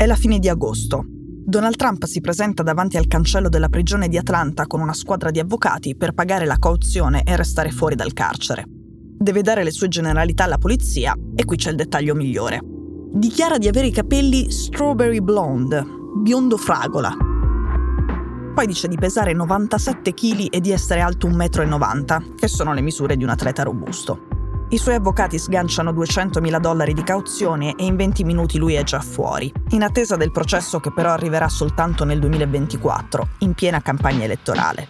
È la fine di agosto. Donald Trump si presenta davanti al cancello della prigione di Atlanta con una squadra di avvocati per pagare la cauzione e restare fuori dal carcere. Deve dare le sue generalità alla polizia e qui c'è il dettaglio migliore. Dichiara di avere i capelli strawberry blonde, biondo fragola. Poi dice di pesare 97 kg e di essere alto 1,90 m, che sono le misure di un atleta robusto. I suoi avvocati sganciano 200.000 dollari di cauzione e in 20 minuti lui è già fuori, in attesa del processo che però arriverà soltanto nel 2024, in piena campagna elettorale.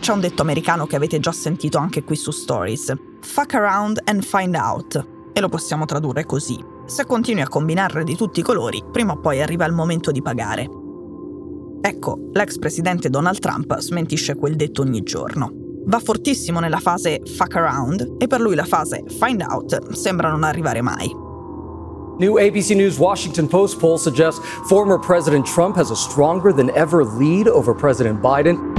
C'è un detto americano che avete già sentito anche qui su Stories. Fuck around and find out. E lo possiamo tradurre così. Se continui a combinarle di tutti i colori, prima o poi arriva il momento di pagare. Ecco, l'ex presidente Donald Trump smentisce quel detto ogni giorno va fortissimo nella fase fuck around e per lui la fase find out sembra non arrivare mai. New ABC News Washington Post poll suggests former President Trump has a stronger than ever lead over President Biden.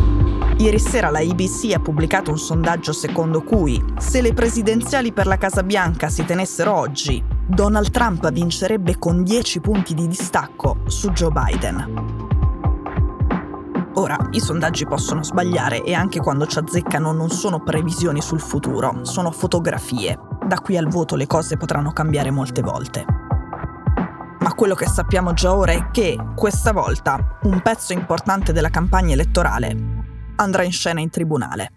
Ieri sera la ABC ha pubblicato un sondaggio secondo cui, se le presidenziali per la Casa Bianca si tenessero oggi, Donald Trump vincerebbe con 10 punti di distacco su Joe Biden. Ora, i sondaggi possono sbagliare e anche quando ci azzeccano non sono previsioni sul futuro, sono fotografie. Da qui al voto le cose potranno cambiare molte volte. Ma quello che sappiamo già ora è che, questa volta, un pezzo importante della campagna elettorale andrà in scena in tribunale.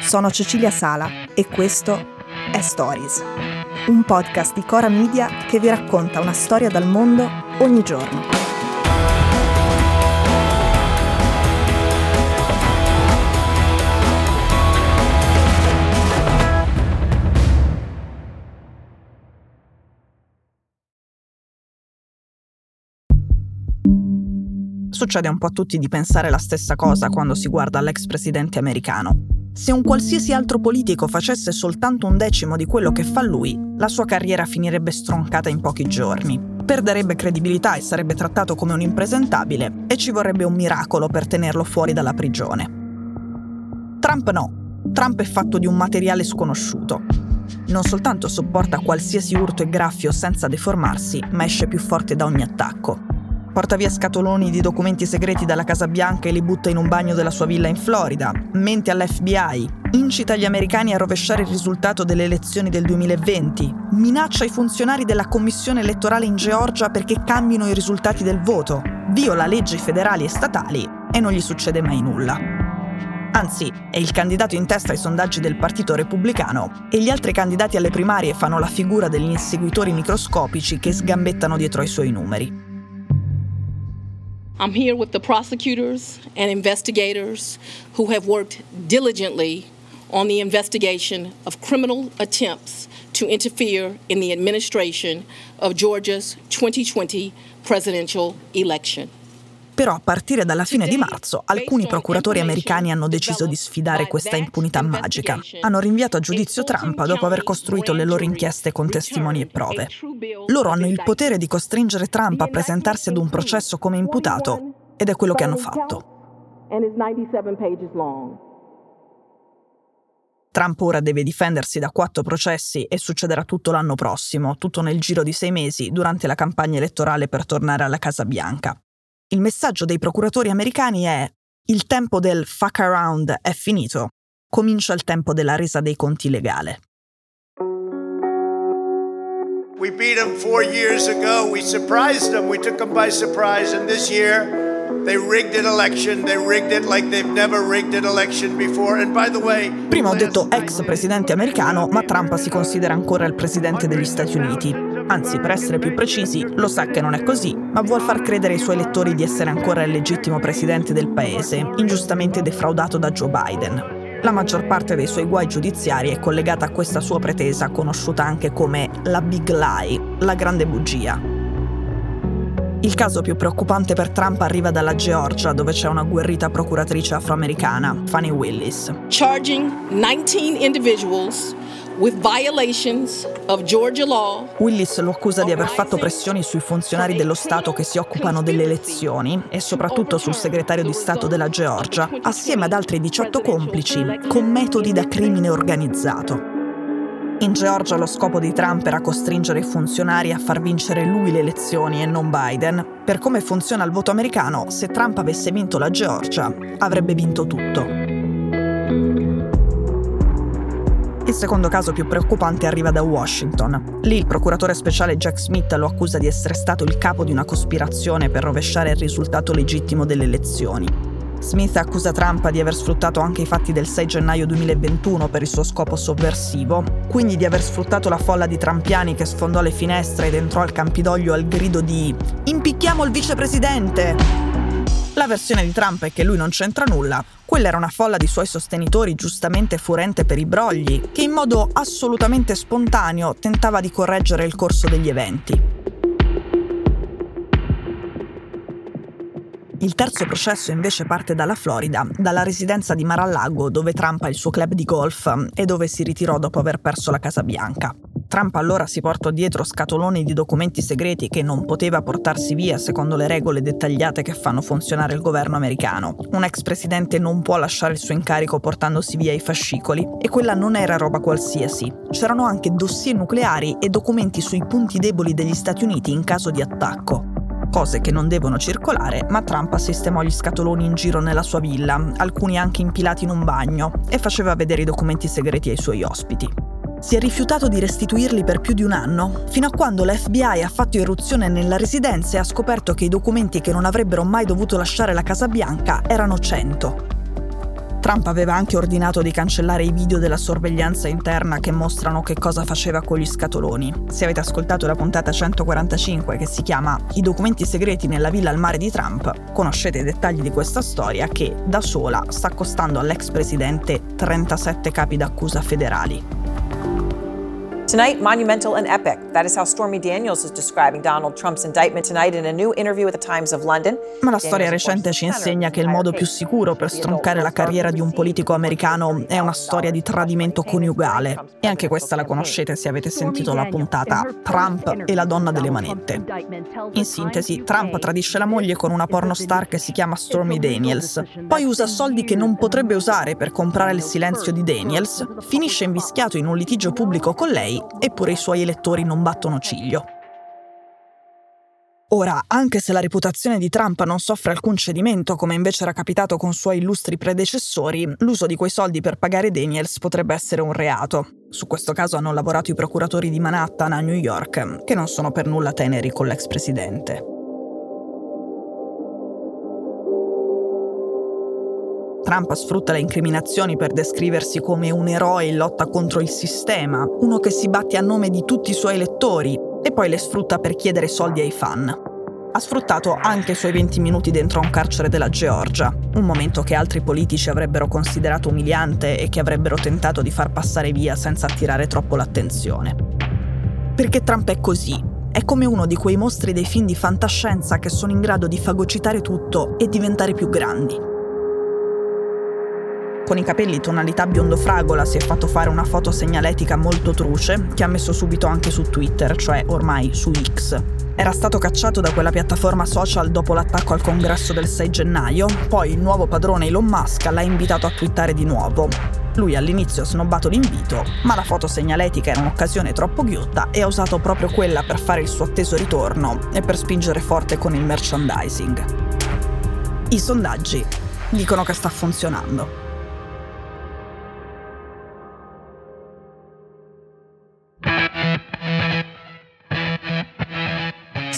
Sono Cecilia Sala e questo è Stories un podcast di Cora Media che vi racconta una storia dal mondo ogni giorno. Succede un po' a tutti di pensare la stessa cosa quando si guarda l'ex presidente americano. Se un qualsiasi altro politico facesse soltanto un decimo di quello che fa lui, la sua carriera finirebbe stroncata in pochi giorni. Perderebbe credibilità e sarebbe trattato come un impresentabile e ci vorrebbe un miracolo per tenerlo fuori dalla prigione. Trump no. Trump è fatto di un materiale sconosciuto. Non soltanto sopporta qualsiasi urto e graffio senza deformarsi, ma esce più forte da ogni attacco porta via scatoloni di documenti segreti dalla Casa Bianca e li butta in un bagno della sua villa in Florida, mente all'FBI, incita gli americani a rovesciare il risultato delle elezioni del 2020, minaccia i funzionari della commissione elettorale in Georgia perché cambino i risultati del voto, viola leggi federali e statali e non gli succede mai nulla. Anzi, è il candidato in testa ai sondaggi del Partito Repubblicano e gli altri candidati alle primarie fanno la figura degli inseguitori microscopici che sgambettano dietro ai suoi numeri. I'm here with the prosecutors and investigators who have worked diligently on the investigation of criminal attempts to interfere in the administration of Georgia's 2020 presidential election. Però a partire dalla fine di marzo alcuni procuratori americani hanno deciso di sfidare questa impunità magica. Hanno rinviato a giudizio Trump dopo aver costruito le loro inchieste con testimoni e prove. Loro hanno il potere di costringere Trump a presentarsi ad un processo come imputato ed è quello che hanno fatto. Trump ora deve difendersi da quattro processi e succederà tutto l'anno prossimo, tutto nel giro di sei mesi, durante la campagna elettorale per tornare alla Casa Bianca. Il messaggio dei procuratori americani è il tempo del fuck around è finito, comincia il tempo della resa dei conti legale. We beat them four years ago. We surprised them. We took them by surprise. And this year, they rigged an election. They rigged it like they've never rigged an election before. And by the way. Prima ho detto ex presidente americano, ma Trump si considera ancora il presidente degli Stati Uniti. Anzi, per essere più precisi, lo sa che non è così, ma vuol far credere ai suoi elettori di essere ancora il legittimo presidente del paese, ingiustamente defraudato da Joe Biden. La maggior parte dei suoi guai giudiziari è collegata a questa sua pretesa, conosciuta anche come la Big Lie, la grande bugia. Il caso più preoccupante per Trump arriva dalla Georgia, dove c'è una guerrita procuratrice afroamericana, Fannie Willis. Charging 19 individuals with violations of Georgia law. Willis lo accusa di aver fatto pressioni sui funzionari dello Stato che si occupano delle elezioni e soprattutto sul segretario di Stato della Georgia, assieme ad altri 18 complici, con metodi da crimine organizzato. In Georgia lo scopo di Trump era costringere i funzionari a far vincere lui le elezioni e non Biden. Per come funziona il voto americano, se Trump avesse vinto la Georgia, avrebbe vinto tutto. Il secondo caso più preoccupante arriva da Washington. Lì il procuratore speciale Jack Smith lo accusa di essere stato il capo di una cospirazione per rovesciare il risultato legittimo delle elezioni. Smith accusa Trump di aver sfruttato anche i fatti del 6 gennaio 2021 per il suo scopo sovversivo, quindi di aver sfruttato la folla di trampiani che sfondò le finestre ed entrò al Campidoglio al grido di Impicchiamo il vicepresidente! La versione di Trump è che lui non c'entra nulla, quella era una folla di suoi sostenitori giustamente furente per i brogli, che in modo assolutamente spontaneo tentava di correggere il corso degli eventi. Il terzo processo invece parte dalla Florida, dalla residenza di Mar-a-Lago dove Trump ha il suo club di golf e dove si ritirò dopo aver perso la Casa Bianca. Trump allora si portò dietro scatoloni di documenti segreti che non poteva portarsi via secondo le regole dettagliate che fanno funzionare il governo americano. Un ex presidente non può lasciare il suo incarico portandosi via i fascicoli e quella non era roba qualsiasi. C'erano anche dossier nucleari e documenti sui punti deboli degli Stati Uniti in caso di attacco cose che non devono circolare, ma Trump sistemò gli scatoloni in giro nella sua villa, alcuni anche impilati in un bagno, e faceva vedere i documenti segreti ai suoi ospiti si è rifiutato di restituirli per più di un anno, fino a quando l'FBI ha fatto irruzione nella residenza e ha scoperto che i documenti che non avrebbero mai dovuto lasciare la Casa Bianca erano 100. Trump aveva anche ordinato di cancellare i video della sorveglianza interna che mostrano che cosa faceva con gli scatoloni. Se avete ascoltato la puntata 145 che si chiama I documenti segreti nella villa al mare di Trump, conoscete i dettagli di questa storia che da sola sta costando all'ex presidente 37 capi d'accusa federali. Tonight, monumental and epic. That is how Stormy Daniels is describing Donald Trump's indictment tonight in a new interview with the Times of London. Ma la storia recente ci insegna che il modo più sicuro per stroncare la carriera di un politico americano è una storia di tradimento coniugale. E anche questa la conoscete se avete sentito la puntata Trump e la donna delle manette. In sintesi, Trump tradisce la moglie con una pornostar che si chiama Stormy Daniels. Poi usa soldi che non potrebbe usare per comprare il silenzio di Daniels, finisce invischiato in un litigio pubblico con lei eppure i suoi elettori non battono ciglio. Ora, anche se la reputazione di Trump non soffre alcun cedimento, come invece era capitato con suoi illustri predecessori, l'uso di quei soldi per pagare Daniels potrebbe essere un reato. Su questo caso hanno lavorato i procuratori di Manhattan a New York, che non sono per nulla teneri con l'ex presidente. Trump sfrutta le incriminazioni per descriversi come un eroe in lotta contro il sistema, uno che si batte a nome di tutti i suoi elettori e poi le sfrutta per chiedere soldi ai fan. Ha sfruttato anche i suoi 20 minuti dentro a un carcere della Georgia, un momento che altri politici avrebbero considerato umiliante e che avrebbero tentato di far passare via senza attirare troppo l'attenzione. Perché Trump è così, è come uno di quei mostri dei film di fantascienza che sono in grado di fagocitare tutto e diventare più grandi. Con i capelli tonalità biondo fragola si è fatto fare una foto segnaletica molto truce che ha messo subito anche su Twitter, cioè ormai su X. Era stato cacciato da quella piattaforma social dopo l'attacco al congresso del 6 gennaio, poi il nuovo padrone Elon Musk l'ha invitato a twittare di nuovo. Lui all'inizio ha snobbato l'invito, ma la foto segnaletica era un'occasione troppo ghiotta e ha usato proprio quella per fare il suo atteso ritorno e per spingere forte con il merchandising. I sondaggi dicono che sta funzionando.